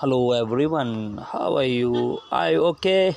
hello everyone. How are you? Are you okay.